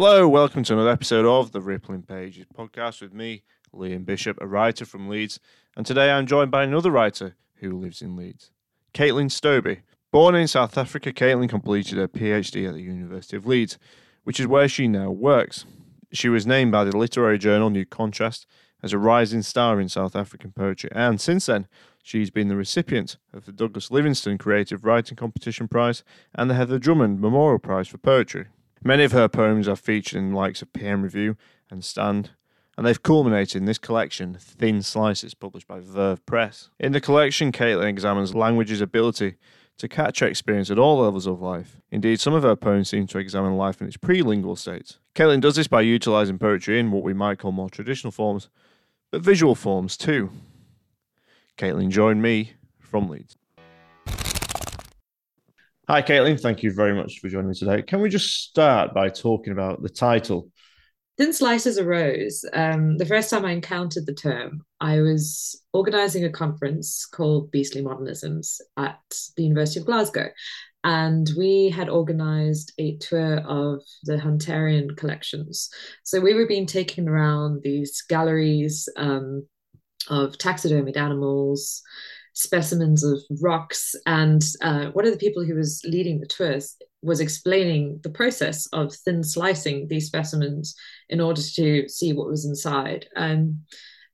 Hello, welcome to another episode of the Rippling Pages podcast with me, Liam Bishop, a writer from Leeds. And today I'm joined by another writer who lives in Leeds, Caitlin Stobie. Born in South Africa, Caitlin completed her PhD at the University of Leeds, which is where she now works. She was named by the literary journal New Contrast as a rising star in South African poetry, and since then, she's been the recipient of the Douglas Livingstone Creative Writing Competition Prize and the Heather Drummond Memorial Prize for Poetry. Many of her poems are featured in the likes of PN Review and Stand, and they've culminated in this collection, Thin Slices, published by Verve Press. In the collection, Caitlin examines language's ability to capture experience at all levels of life. Indeed, some of her poems seem to examine life in its pre-lingual states. Caitlin does this by utilising poetry in what we might call more traditional forms, but visual forms too. Caitlin joined me from Leeds. Hi, Caitlin. Thank you very much for joining me today. Can we just start by talking about the title? Thin Slices arose. Um, the first time I encountered the term, I was organizing a conference called Beastly Modernisms at the University of Glasgow. And we had organized a tour of the Hunterian collections. So we were being taken around these galleries um, of taxidermied animals, specimens of rocks. And uh, one of the people who was leading the tours was explaining the process of thin slicing these specimens in order to see what was inside. And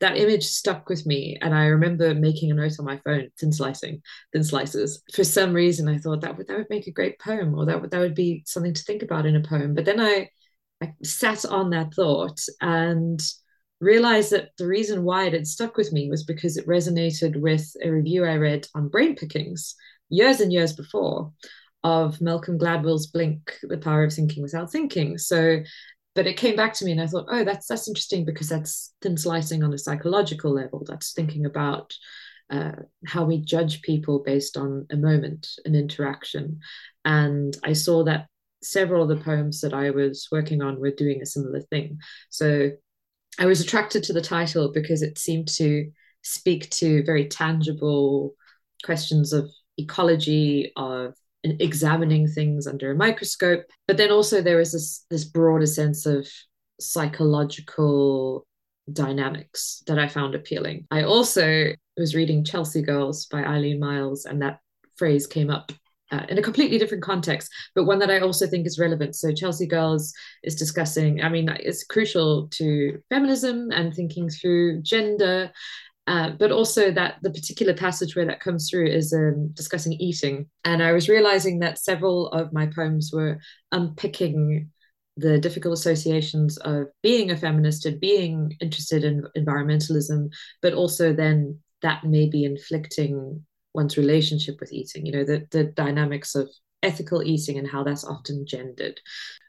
that image stuck with me. And I remember making a note on my phone, thin slicing, thin slices. For some reason, I thought that would, that would make a great poem or that would, that would be something to think about in a poem. But then I, I sat on that thought and realized that the reason why it had stuck with me was because it resonated with a review I read on brain pickings years and years before of Malcolm Gladwell's Blink, The Power of Thinking Without Thinking. So, but it came back to me and I thought, oh, that's that's interesting because that's thin slicing on a psychological level. That's thinking about uh, how we judge people based on a moment, an interaction. And I saw that several of the poems that I was working on were doing a similar thing. So I was attracted to the title because it seemed to speak to very tangible questions of ecology, of examining things under a microscope. But then also there was this this broader sense of psychological dynamics that I found appealing. I also was reading Chelsea Girls by Eileen Myles, and that phrase came up uh, in a completely different context, but one that I also think is relevant. So Chelsea Girls is discussing, I mean, it's crucial to feminism and thinking through gender, uh, but also that the particular passage where that comes through is um, discussing eating. And I was realizing that several of my poems were unpicking the difficult associations of being a feminist and being interested in environmentalism, but also then that may be inflicting one's relationship with eating, you know, the, the dynamics of ethical eating and how that's often gendered.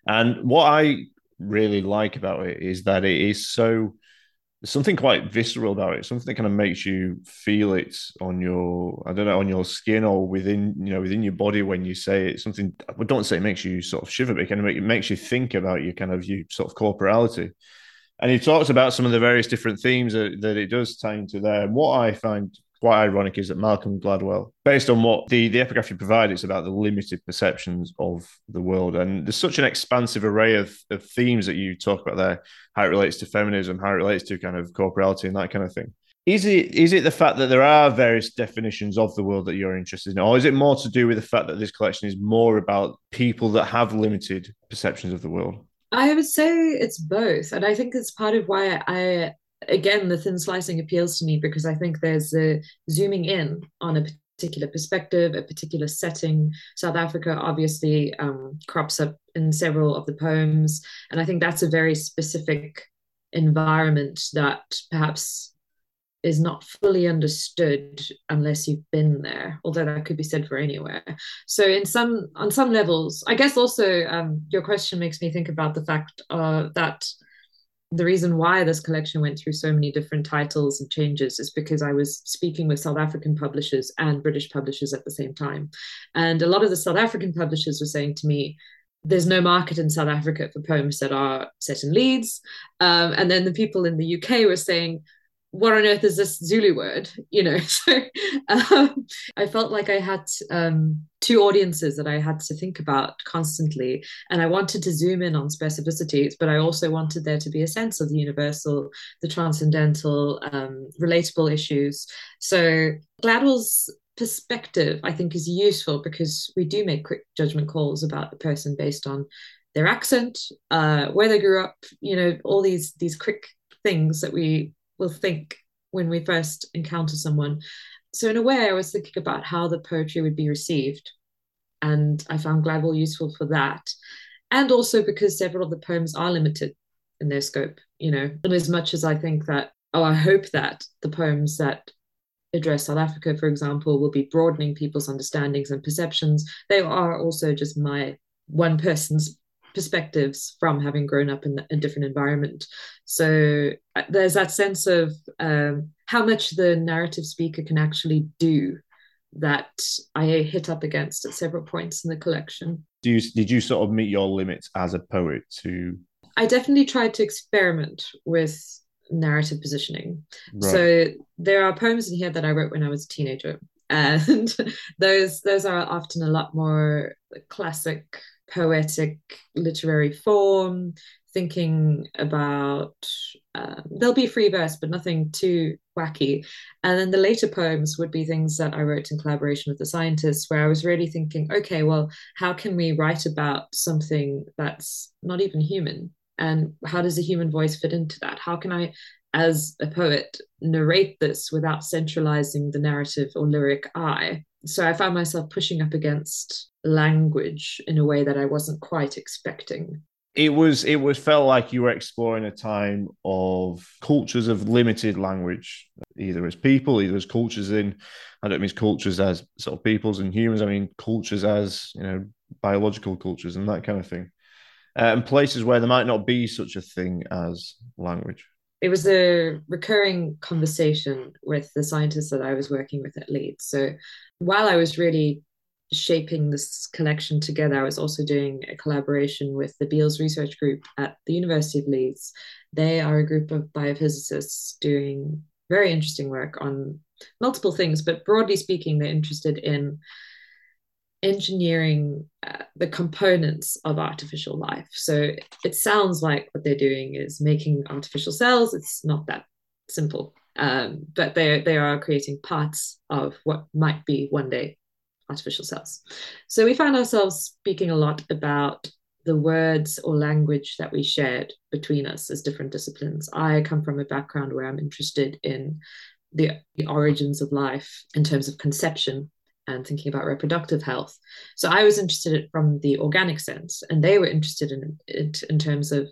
And what I really like about it is that it is so something quite visceral about it, something that kind of makes you feel it on your, I don't know, on your skin or within, you know, within your body when you say it. Something, I don't say it makes you sort of shiver, but it kind of make, it makes you think about your kind of your sort of corporality. And he talks about some of the various different themes that, that it does tie into there. And what I find quite ironic is that Malcolm Gladwell, based on what the, the epigraph you provide, it's about the limited perceptions of the world. And there's such an expansive array of, of themes that you talk about there, how it relates to feminism, how it relates to kind of corporality and that kind of thing. Is it is it the fact that there are various definitions of the world that you're interested in, or is it more to do with the fact that this collection is more about people that have limited perceptions of the world? I would say it's both, and I think it's part of why I again, the thin slicing appeals to me because I think there's a zooming in on a particular perspective, a particular setting. South Africa obviously um, crops up in several of the poems, and I think that's a very specific environment that perhaps is not fully understood unless you've been there although that could be said for anywhere so in some on some levels i guess also um, your question makes me think about the fact uh, that the reason why this collection went through so many different titles and changes is because I was speaking with South African publishers and British publishers at the same time. And a lot of the South African publishers were saying to me, there's no market in South Africa for poems that are set in Leeds. Um, and then the people in the UK were saying, what on earth is this Zulu word? You know, so um, I felt like I had um, two audiences that I had to think about constantly. And I wanted to zoom in on specificities, but I also wanted there to be a sense of the universal, the transcendental, um, relatable issues. So Gladwell's perspective, I think, is useful because we do make quick judgment calls about the person based on their accent, uh, where they grew up, you know, all these these quick things that we will think when we first encounter someone. So in a way, I was thinking about how the poetry would be received, and I found Gladwell useful for that, and also because several of the poems are limited in their scope. You know, and as much as I think that, oh, I hope that the poems that address South Africa, for example, will be broadening people's understandings and perceptions. They are also just my one person's perspectives from having grown up in a different environment. So uh, there's that sense of um, how much the narrative speaker can actually do that I hit up against at several points in the collection. Do you, did you sort of meet your limits as a poet to? I definitely tried to experiment with narrative positioning. Right. So there are poems in here that I wrote when I was a teenager, and those those are often a lot more classic poetic literary form, thinking about um, there'll be free verse, but nothing too wacky. And then the later poems would be things that I wrote in collaboration with the scientists, where I was really thinking, okay, well, how can we write about something that's not even human? And how does a human voice fit into that? How can I, as a poet, narrate this without centralizing the narrative or lyric I? So I found myself pushing up against language in a way that I wasn't quite expecting. It was it was felt like you were exploring a time of cultures of limited language, either as people, either as cultures in I don't mean cultures as sort of peoples and humans, I mean cultures as, you know, biological cultures and that kind of thing. Uh, and places where there might not be such a thing as language it was a recurring conversation with the scientists that I was working with at Leeds. So while I was really shaping this collection together, I was also doing a collaboration with the Beales Research Group at the University of Leeds. They are a group of biophysicists doing very interesting work on multiple things, but broadly speaking, they're interested in engineering uh, the components of artificial life. So it sounds like what they're doing is making artificial cells. It's not that simple, um, but they they are creating parts of what might be one day artificial cells. So we found ourselves speaking a lot about the words or language that we shared between us as different disciplines. I come from a background where I'm interested in the, the origins of life in terms of conception and thinking about reproductive health. So I was interested in from the organic sense, and they were interested in it in terms of,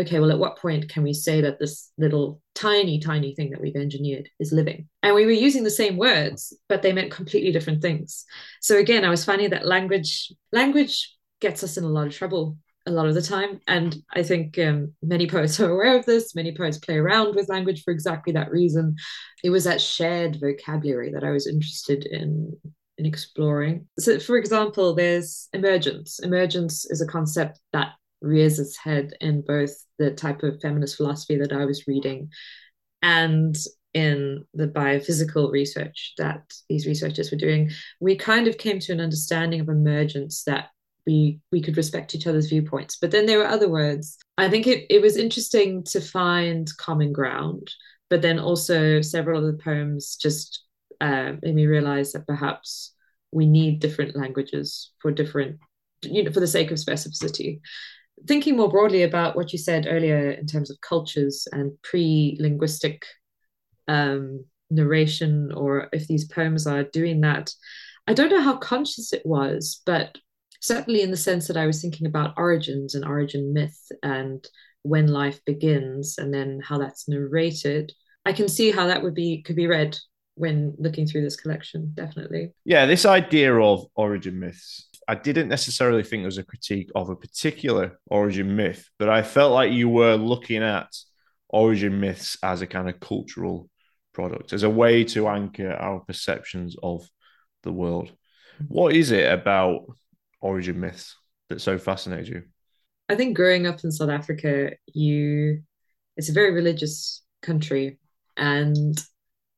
okay, well, at what point can we say that this little tiny, tiny thing that we've engineered is living? And we were using the same words, but they meant completely different things. So again, I was finding that language language gets us in a lot of trouble a lot of the time. And I think um, many poets are aware of this. Many poets play around with language for exactly that reason. It was that shared vocabulary that I was interested in in exploring. So, for example, there's emergence. Emergence is a concept that rears its head in both the type of feminist philosophy that I was reading and in the biophysical research that these researchers were doing. We kind of came to an understanding of emergence that we we could respect each other's viewpoints. But then there were other words. I think it, it was interesting to find common ground, but then also several of the poems just uh, made me realize that perhaps we need different languages for different, you know, for the sake of specificity. Thinking more broadly about what you said earlier in terms of cultures and pre linguistic um, narration, or if these poems are doing that, I don't know how conscious it was, but certainly in the sense that I was thinking about origins and origin myth and when life begins and then how that's narrated. I can see how that would be could be read when looking through this collection, definitely. Yeah, this idea of origin myths, I didn't necessarily think it was a critique of a particular origin myth, but I felt like you were looking at origin myths as a kind of cultural product, as a way to anchor our perceptions of the world. What is it about origin myths that so fascinates you? I think growing up in South Africa, you it's a very religious country And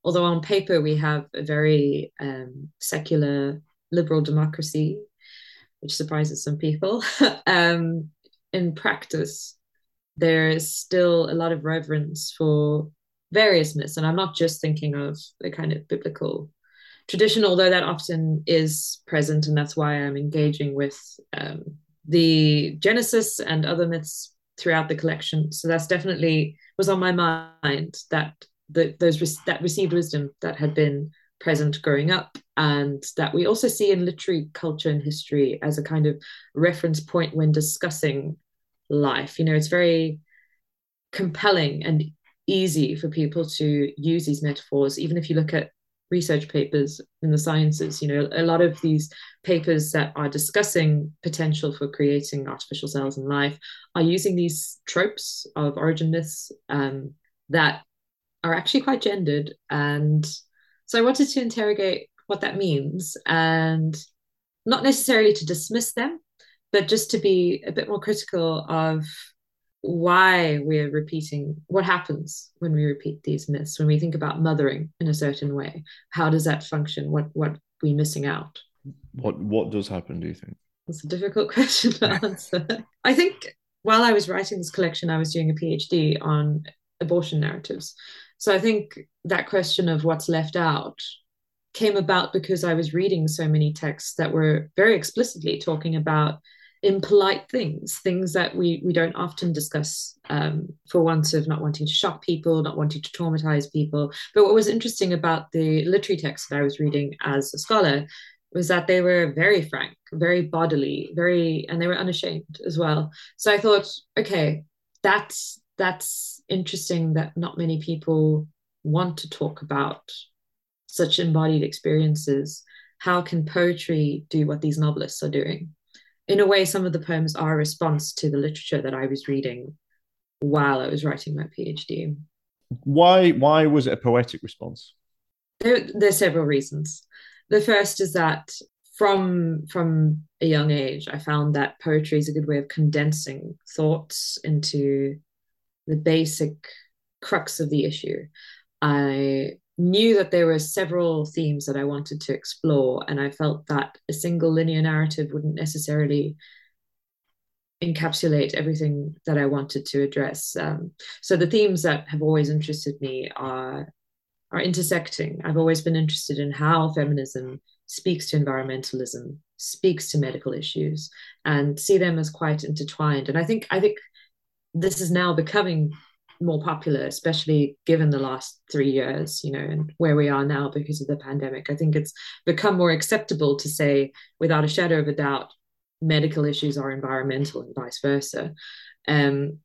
although on paper we have a very um, secular liberal democracy, which surprises some people, um, in practice, there is still a lot of reverence for various myths. And I'm not just thinking of the kind of biblical tradition, although that often is present. And that's why I'm engaging with um, the Genesis and other myths throughout the collection. So that's definitely was on my mind that the, those that received wisdom that had been present growing up. And that we also see in literary culture and history as a kind of reference point when discussing life. You know it's very compelling and easy for people to use these metaphors even if you look at research papers in the sciences. You know a lot of these papers that are discussing potential for creating artificial cells in life are using these tropes of origin myths um, that are actually quite gendered and so i wanted to interrogate what that means and not necessarily to dismiss them but just to be a bit more critical of why we're repeating what happens when we repeat these myths when we think about mothering in a certain way. How does that function? What what we missing out? What what does happen do you think? It's a difficult question to answer. I think while i was writing this collection i was doing a phd on abortion narratives so i think that question of what's left out came about because i was reading so many texts that were very explicitly talking about impolite things, things that we we don't often discuss um, for once of not wanting to shock people, not wanting to traumatize people. But what was interesting about the literary texts that I was reading as a scholar was that they were very frank, very bodily, very, and they were unashamed as well. So I thought, okay, that's that's interesting that not many people want to talk about such embodied experiences. How can poetry do what these novelists are doing? in a way, some of the poems are a response to the literature that I was reading while I was writing my PhD. Why why was it a poetic response? There, there are several reasons. The first is that from from a young age, I found that poetry is a good way of condensing thoughts into the basic crux of the issue. I knew that there were several themes that I wanted to explore, and I felt that a single linear narrative wouldn't necessarily encapsulate everything that I wanted to address. Um, so the themes that have always interested me are are intersecting. I've always been interested in how feminism speaks to environmentalism, speaks to medical issues, and see them as quite intertwined. And I think I think this is now becoming more popular, especially given the last three years, you know, and where we are now because of the pandemic. I think it's become more acceptable to say, without a shadow of a doubt, medical issues are environmental and vice versa. Um,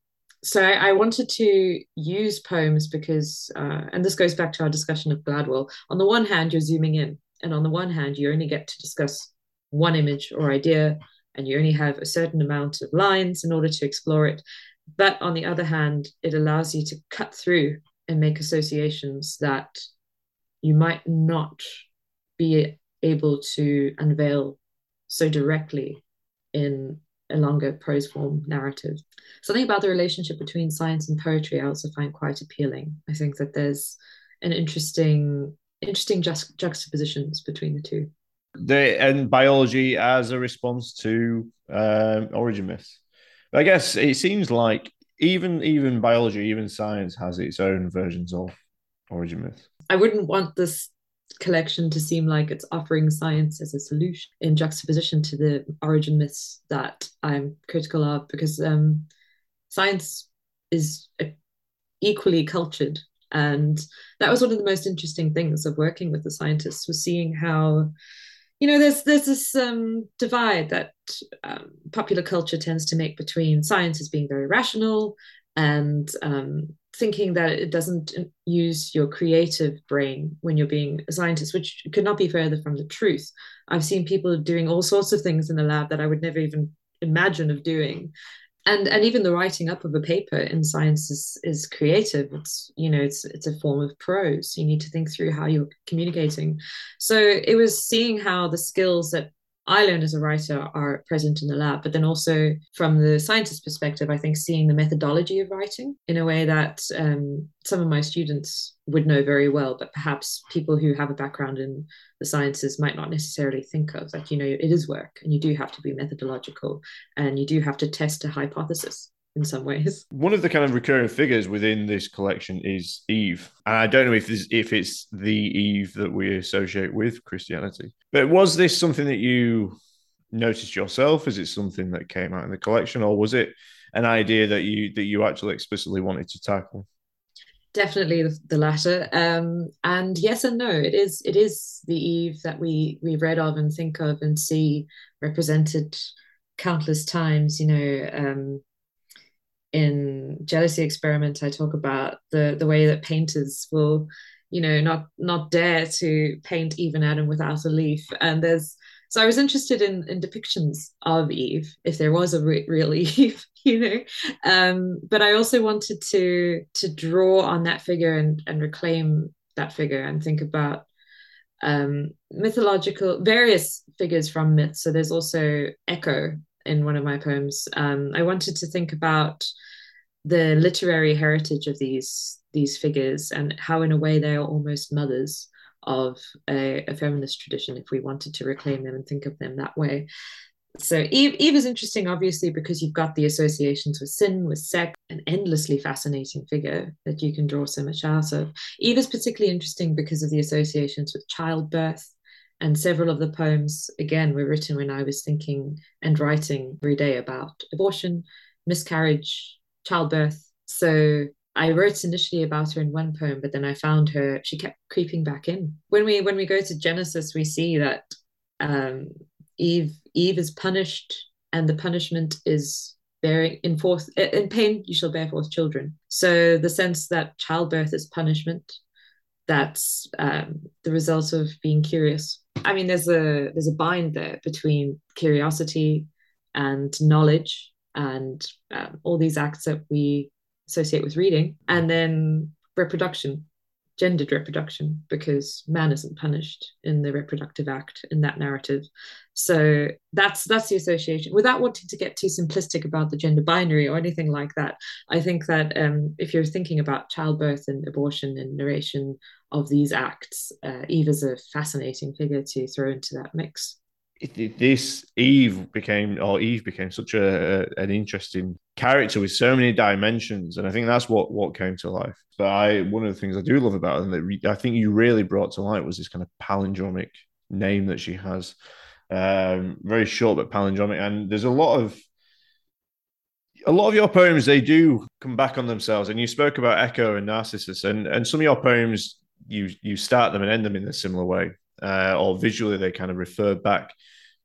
so I, I, wanted to use poems because, uh, and this goes back to our discussion of Gladwell. On the one hand, you're zooming in, and on the one hand, you only get to discuss one image or idea, and you only have a certain amount of lines in order to explore it. But on the other hand, it allows you to cut through and make associations that you might not be able to unveil so directly in a longer prose form narrative. Something about the relationship between science and poetry I also find quite appealing. I think that there's an interesting interesting just juxtapositions between the two. The and biology as a response to um, origin myths. I guess it seems like even even biology, even science has its own versions of origin myths. I wouldn't want this collection to seem like it's offering science as a solution in juxtaposition to the origin myths that I'm critical of, because um, science is equally cultured, and that was one of the most interesting things of working with the scientists was seeing how you know there's there's this um, divide that um, popular culture tends to make between science as being very rational and um, thinking that it doesn't use your creative brain when you're being a scientist, which could not be further from the truth. I've seen people doing all sorts of things in the lab that I would never even imagine of doing and and even the writing up of a paper in science is is creative. It's you know it's it's a form of prose. You need to think through how you're communicating. So it was seeing how the skills that I learn as a writer are present in the lab, but then also from the scientist perspective, I think seeing the methodology of writing in a way that um, some of my students would know very well, but perhaps people who have a background in the sciences might not necessarily think of. Like, you know, it is work and you do have to be methodological and you do have to test a hypothesis in some ways. One of the kind of recurring figures within this collection is Eve, and I don't know if this, if it's the Eve that we associate with Christianity. But was this something that you noticed yourself? Is it something that came out in the collection, or was it an idea that you that you actually explicitly wanted to tackle? Definitely the, the latter, um, and yes and no. It is it is the Eve that we we read of and think of and see represented countless times. You know, um, in jealousy experiment i talk about the the way that painters will you know not not dare to paint even adam without a leaf. And there's so i was interested in in depictions of eve if there was a re- real eve you know. Um but i also wanted to to draw on that figure and and reclaim that figure and think about um mythological various figures from myths so there's also echo in one of my poems. Um i wanted to think about the literary heritage of these these figures and how in a way they are almost mothers of a, a, feminist tradition if we wanted to reclaim them and think of them that way. So eve, eve is interesting obviously because you've got the associations with sin with sex an endlessly fascinating figure that you can draw so much out of. Eve is particularly interesting because of the associations with childbirth and several of the poems again were written when i was thinking and writing every day about abortion miscarriage childbirth. So I wrote initially about her in one poem, but then I found her, she kept creeping back in. When we when we go to Genesis, we see that um, Eve Eve is punished, and the punishment is bearing in forth in pain you shall bear forth children. So the sense that childbirth is punishment, that's um, the result of being curious. I mean, there's a there's a bind there between curiosity and knowledge and um, all these acts that we associate with reading, and then reproduction, gendered reproduction, because man isn't punished in the reproductive act in that narrative. So that's that's the association. Without wanting to get too simplistic about the gender binary or anything like that, I think that um, if you're thinking about childbirth and abortion and narration of these acts, uh, Eve is a fascinating figure to throw into that mix this Eve became, or Eve became such a, a, an interesting character with so many dimensions, and I think that's what what came to life. But I, one of the things I do love about and that I think you really brought to light, was this kind of palindromic name that she has. Um, very short but palindromic, and there's a lot of a lot of your poems they do come back on themselves. And you spoke about Echo and Narcissus, and and some of your poems you you start them and end them in a similar way uh, or visually they kind of refer back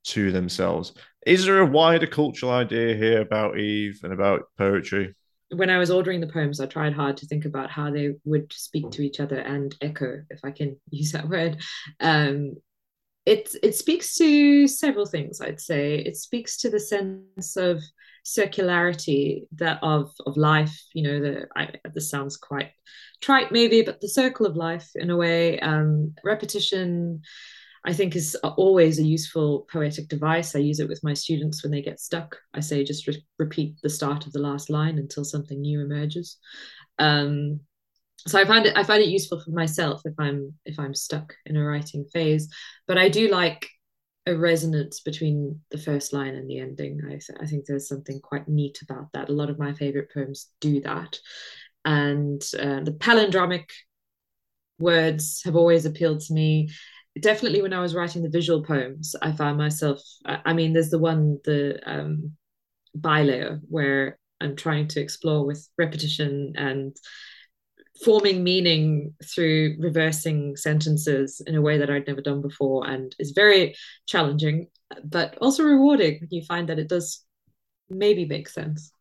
to themselves. Is there a wider cultural idea here about Eve and about poetry? When I was ordering the poems, I tried hard to think about how they would speak to each other and echo, if I can use that word. Um, it it speaks to several things. I'd say it speaks to the sense of circularity that of of life. You know, the I, this sounds quite trite maybe, but the circle of life in a way. Um, repetition, I think, is always a useful poetic device. I use it with my students when they get stuck. I say just re- repeat the start of the last line until something new emerges. Um, so I find it I find it useful for myself if I'm if I'm stuck in a writing phase. But I do like a resonance between the first line and the ending. I, th- I think there's something quite neat about that. A lot of my favorite poems do that and uh, the palindromic words have always appealed to me definitely when i was writing the visual poems i found myself i mean there's the one the um bilayer where i'm trying to explore with repetition and forming meaning through reversing sentences in a way that I'd never done before and is very challenging, but also rewarding. When you find that it does maybe make sense.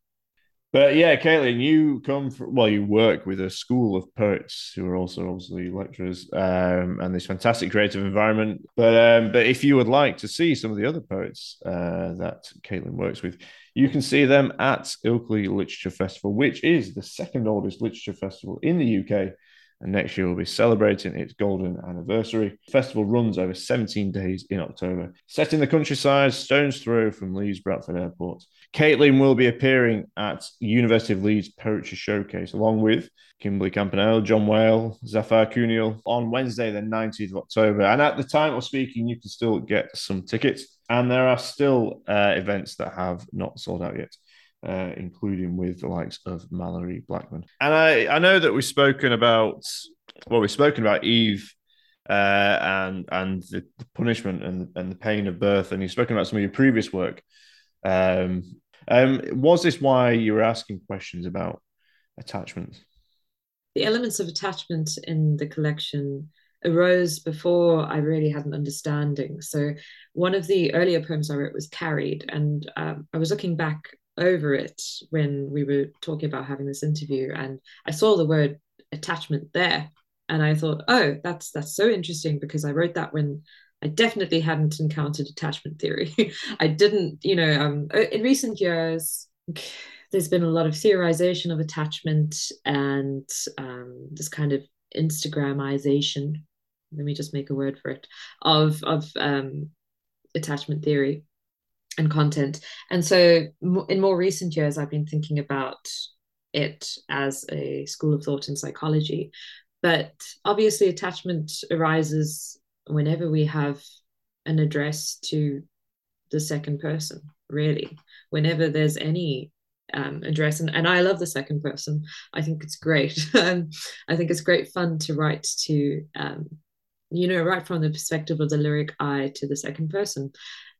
But yeah, Caitlin, you come from well, you work with a school of poets who are also obviously lecturers, um, and this fantastic creative environment. But um, but if you would like to see some of the other poets uh, that Caitlin works with, you can see them at Ilkley Literature Festival, which is the second oldest literature festival in the UK. and next year will be celebrating its golden anniversary. The festival runs over 17 days in October, set in the countryside, stone's throw from Leeds Bradford Airport. Caitlin will be appearing at University of Leeds Poetry Showcase along with Kimberly Campanello, John Whale, Zaffar Kunial on Wednesday, the 19th of October. And at the time of speaking, you can still get some tickets. And there are still uh, events that have not sold out yet uh, including with the likes of Malorie Blackman. And I, I know that we've spoken about well, we've spoken about Eve uh, and and the, the, punishment and, and the pain of birth, and you've spoken about some of your previous work. Um, um, was this why you were asking questions about attachments? The elements of attachment in the collection arose before I really had an understanding. So, one of the earlier poems I wrote was Carried, and um, I was looking back over it when we were talking about having this interview and I saw the word attachment there and I thought oh that's that's so interesting because I wrote that when I definitely hadn't encountered attachment theory I didn't you know um, in recent years there's been a lot of theorization of attachment and um, this kind of Instagramization let me just make a word for it of of um, attachment theory and content. And so, in more recent years, I've been thinking about it as a school of thought in psychology. But obviously, attachment arises whenever we have an address to the second person, really. Whenever there's any um, address, and, and I love the second person, I think it's great. um, I think it's great fun to write to, um, you know, right from the perspective of the lyric I to the second person.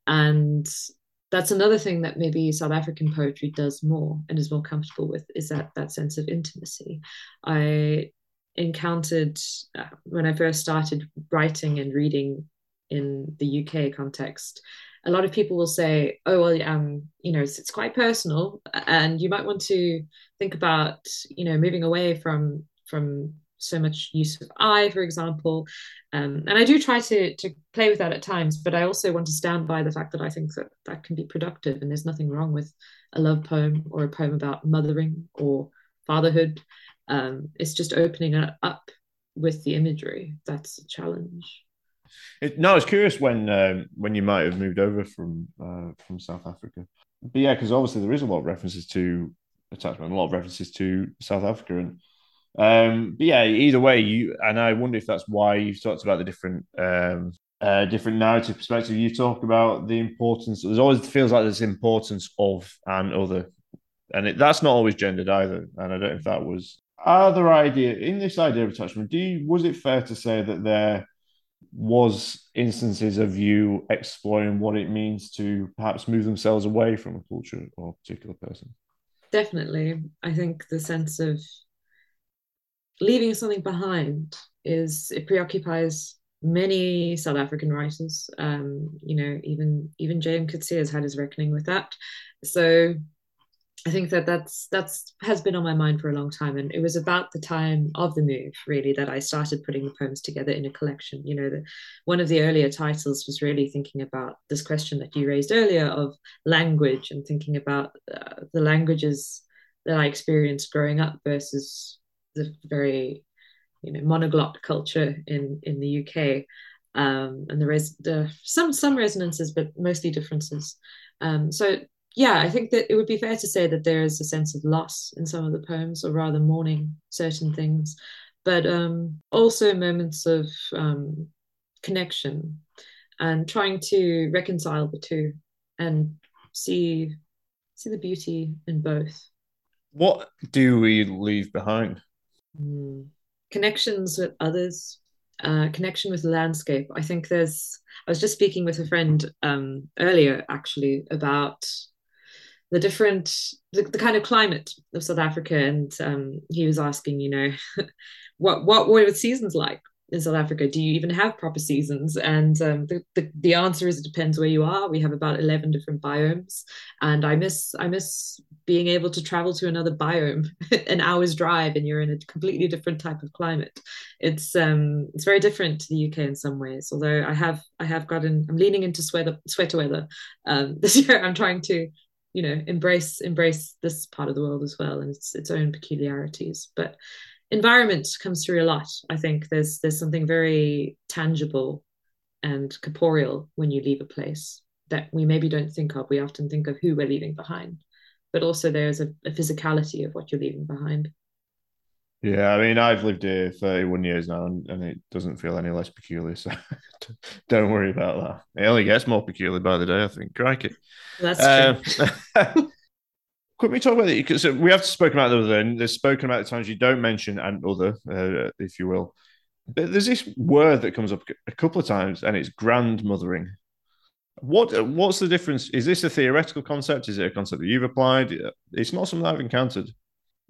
And that's another thing that maybe South African poetry does more and is more comfortable with is that that sense of intimacy. I encountered uh, when I first started writing and reading in the UK context. A lot of people will say, "Oh, well, um, you know, it's, it's quite personal, and you might want to think about, you know, moving away from from so much use of I, for example. Um, and I do try to to play with that at times, but I also want to stand by the fact that I think that that can be productive, and there's nothing wrong with a love poem or a poem about mothering or fatherhood. Um, it's just opening it up with the imagery. That's a challenge. It, no, I was curious when um, when you might have moved over from uh, from South Africa, but yeah, because obviously there is a lot of references to attachment, a lot of references to South Africa, and um, but yeah, either way, you and I wonder if that's why you've talked about the different um, uh, different narrative perspective. You talk about the importance. There's always feels like there's importance of and other, and it, that's not always gendered either. And I don't know if that was other idea in this idea of attachment. Do you, was it fair to say that there was instances of you exploring what it means to perhaps move themselves away from a culture or a particular person? Definitely, I think the sense of leaving something behind is it preoccupies many South African writers. Um, you know, even even J.M. Coetzee has had his reckoning with that. So I think that that's that's has been on my mind for a long time, and it was about the time of the move really that I started putting the poems together in a collection. You know, the, one of the earlier titles was really thinking about this question that you raised earlier of language and thinking about uh, the languages that I experienced growing up versus the very you know monoglot culture in in the UK um, and there is the some some resonances but mostly differences. Um, so yeah I think that it would be fair to say that there is a sense of loss in some of the poems or rather mourning certain things but um, also moments of um, connection and trying to reconcile the two and see see the beauty in both what do we leave behind Mm. Connections with others, uh, connection with landscape. I think there's, I was just speaking with a friend um, earlier actually about the different, the, the, kind of climate of South Africa. And um, he was asking, you know, what, what were the seasons like? in South Africa? Do you even have proper seasons? And um, the, the, the answer is it depends where you are. We have about eleven different biomes, and I miss I miss being able to travel to another biome, an hour's drive, and you're in a completely different type of climate. It's um it's very different to the UK in some ways. Although I have I have gotten I'm leaning into sweater sweater weather um, this year. I'm trying to you know embrace embrace this part of the world as well and its its own peculiarities but environment comes through a lot. I think there's there's something very tangible and corporeal when you leave a place that we maybe don't think of. We often think of who we're leaving behind, but also there's a, a physicality of what you're leaving behind. Yeah, I mean, I've lived here 31 years now and, and it doesn't feel any less peculiar. So don't worry about that. It only gets more peculiar by the day, I think. Crikey. That's true. Um, could we talk about it? Because we have spoken about the other, and there's spoken about the times you don't mention and other, uh, if you will. But there's this word that comes up a couple of times, and it's grandmothering. What what's the difference? Is this a theoretical concept? Is it a concept that you've applied? It's not something I've encountered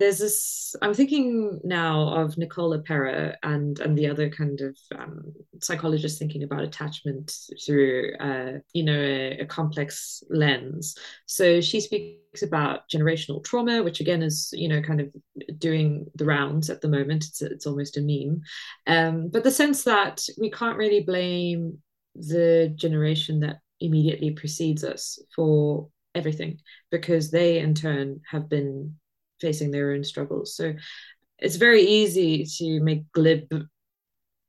there's this i'm thinking now of Nicole LePera and and the other kind of um, psychologists thinking about attachment through uh, you know a, a, complex lens. So she speaks about generational trauma which again is you know kind of doing the rounds at the moment. It's, it's almost a meme. Um, but the sense that we can't really blame the generation that immediately precedes us for everything because they in turn have been facing their own struggles. So it's very easy to make glib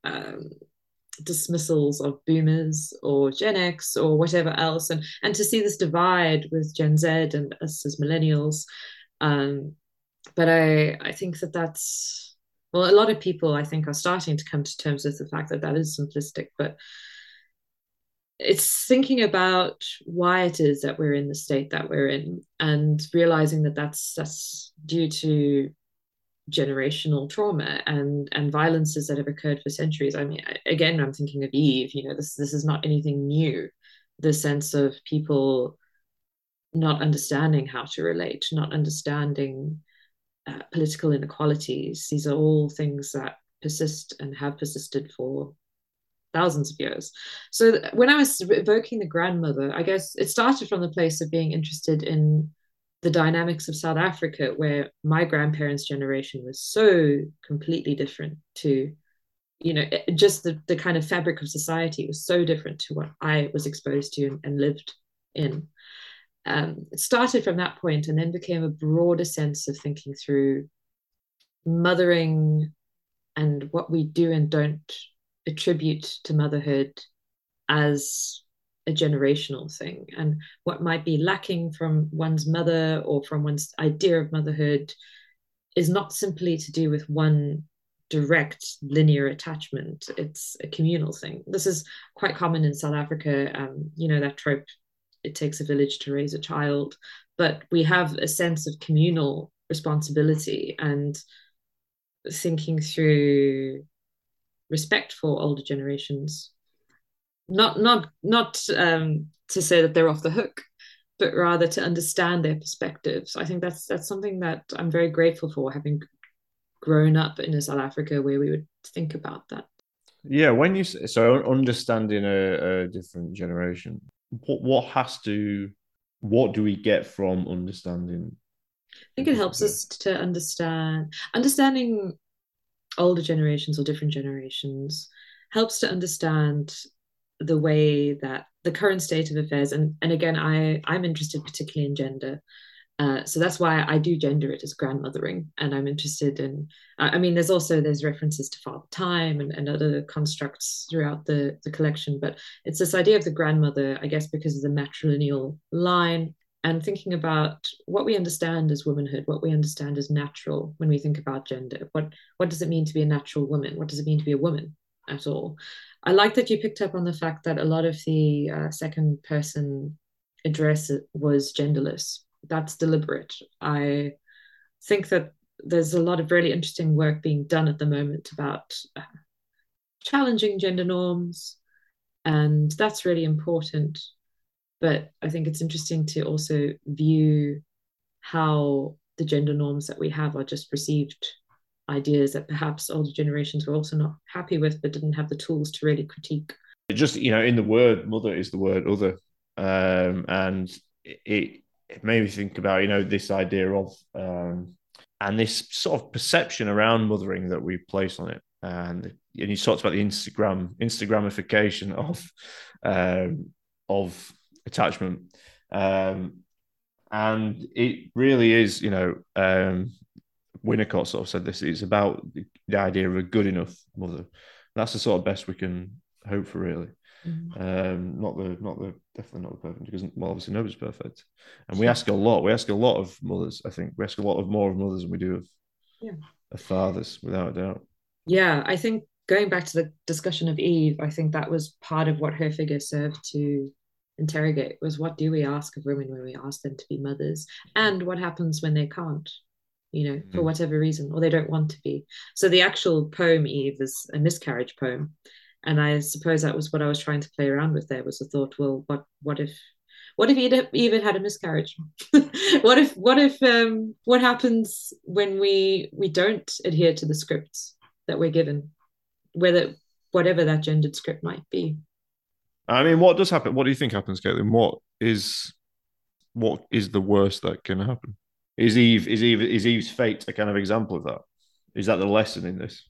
um, dismissals of boomers or Gen X or whatever else, and and to see this divide with Gen Z and us as millennials. Um, but I I think that that's well, a lot of people I think are starting to come to terms with the fact that that is simplistic, but it's thinking about why it is that we're in the state that we're in and realizing that that's that's due to generational trauma and and violences that have occurred for centuries. I mean again i'm thinking of eve you know this this is not anything new. The sense of people not understanding how to relate not understanding uh, political inequalities. These are all things that persist and have persisted for thousands of years. So when I was evoking the grandmother, I guess it started from the place of being interested in the dynamics of South Africa, where my grandparents' generation was so completely different to, you know, just the, the kind of fabric of society was so different to what I was exposed to and, and lived in. Um, it started from that point and then became a broader sense of thinking through mothering and what we do and don't attribute to motherhood as a generational thing. And what might be lacking from one's mother or from one's idea of motherhood is not simply to do with one direct linear attachment. It's a communal thing. This is quite common in south africa. Um, you know that trope it takes a village to raise a child. But we have a sense of communal responsibility and thinking through respect for older generations. Not not not um, to say that they're off the hook but rather to understand their perspectives. I think that's that's something that i'm very grateful for having grown up in south africa where we would think about that. Yeah when you so understanding a, a different generation what what has to what do we get from understanding i think it helps us to understand understanding older generations or different generations helps to understand the way that the current state of affairs and and again i i'm interested particularly in gender uh, so that's why I do gender it as grandmothering, and I'm interested in. I mean, there's also there's references to father time and, and other constructs throughout the the collection, but it's this idea of the grandmother, I guess, because of the matrilineal line and thinking about what we understand as womanhood, what we understand as natural when we think about gender. What what does it mean to be a natural woman? What does it mean to be a woman at all? I like that you picked up on the fact that a lot of the uh, second person address was genderless. That's deliberate. I think that there's a lot of really interesting work being done at the moment about uh, challenging gender norms, and that's really important but I think it's interesting to also view how the gender norms that we have are just received ideas that perhaps older generations were also not happy with, but didn't have the tools to really critique. Just you know, in the word "mother" is the word "other," um, and it, it made me think about you know this idea of um, and this sort of perception around mothering that we place on it, and and you talked about the Instagram Instagramification of um, of attachment. Um, and it really is, you know, um, Winnicott sort of said this. It's about the, the idea of a good enough mother. That's the sort of best we can hope for, really. Mm-hmm. Um, not the, not the, definitely not the perfect because well, obviously nobody's perfect, and we ask a lot. We ask a lot of mothers. I think we ask a lot of more of mothers than we do of, yeah. of fathers, without a doubt. Yeah, I think going back to the discussion of Eve, I think that was part of what her figure served to interrogate was what do we ask of women when we ask them to be mothers, and what happens when they can't you know, for mm. whatever reason, or they don't want to be. So the actual poem Eve is a miscarriage poem, and I suppose that was what I was trying to play around with. There was the thought, well, what what if what if Eve even had a miscarriage? what if what if um, what happens when we we don't adhere to the scripts that we're given, whether whatever that gendered script might be? I mean, what does happen? What do you think happens, Caitlin? What is what is the worst that can happen? Is Eve is Eve is Eve's fate a kind of example of that? Is that the lesson in this?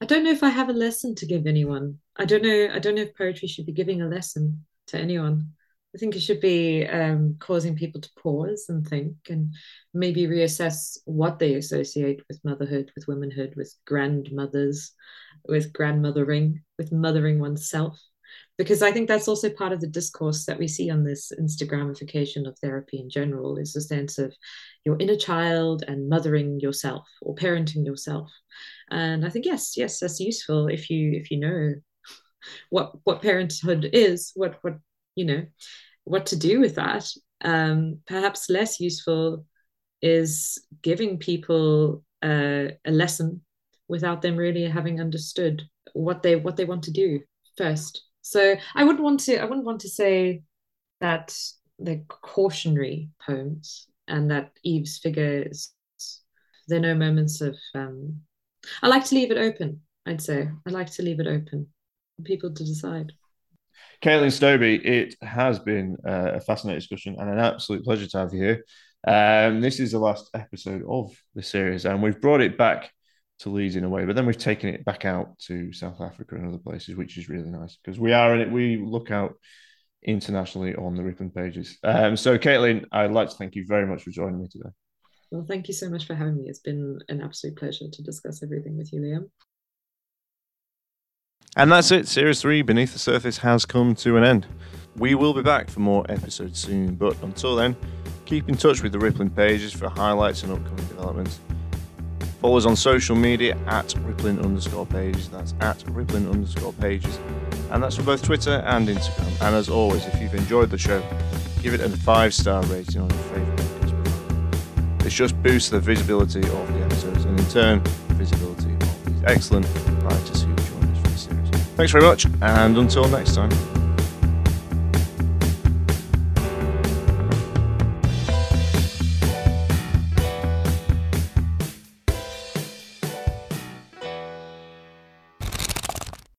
I don't know if I have a lesson to give anyone. I don't know. I don't know if poetry should be giving a lesson to anyone. I think it should be um, causing people to pause and think and maybe reassess what they associate with motherhood, with womanhood, with grandmothers, with grandmothering, with mothering oneself because I think that's also part of the discourse that we see on this Instagramification of therapy in general is the sense of your inner child and mothering yourself or parenting yourself. And I think yes, yes, that's useful if you if you know what what parenthood is, what what you know, what to do with that. Um, perhaps less useful is giving people a lesson without them really having understood what they what they want to do first so I wouldn't want to I wouldn't want to say that they're cautionary poems and that Eve's figure is there are no moments of um I like to leave it open, I'd say. I like to leave it open for people to decide. Caitlin Stobie, it has been uh, a fascinating discussion and an absolute pleasure to have you here. Um, this is the last episode of the series, and we've brought it back to Leeds in a way, but then we've taken it back out to South Africa and other places, which is really nice because we are in it. We look out internationally on the Rippling pages. Um, so, Caitlin, I'd like to thank you very much for joining me today. Well, thank you so much for having me. It's been an absolute pleasure to discuss everything with you, Liam. And that's it. Series 3 Beneath the Surface has come to an end. We will be back for more episodes soon, but until then, keep in touch with the Rippling pages for highlights and upcoming developments. Follow us on social media at rippling underscore pages. That's at rippling underscore pages. And that's for both Twitter and Instagram. And as always, if you've enjoyed the show, give it a five star rating on your favourite podcast. This just boosts the visibility of the episodes and in turn, visibility of these excellent writers who join us for the series. Thanks very much, and until next time.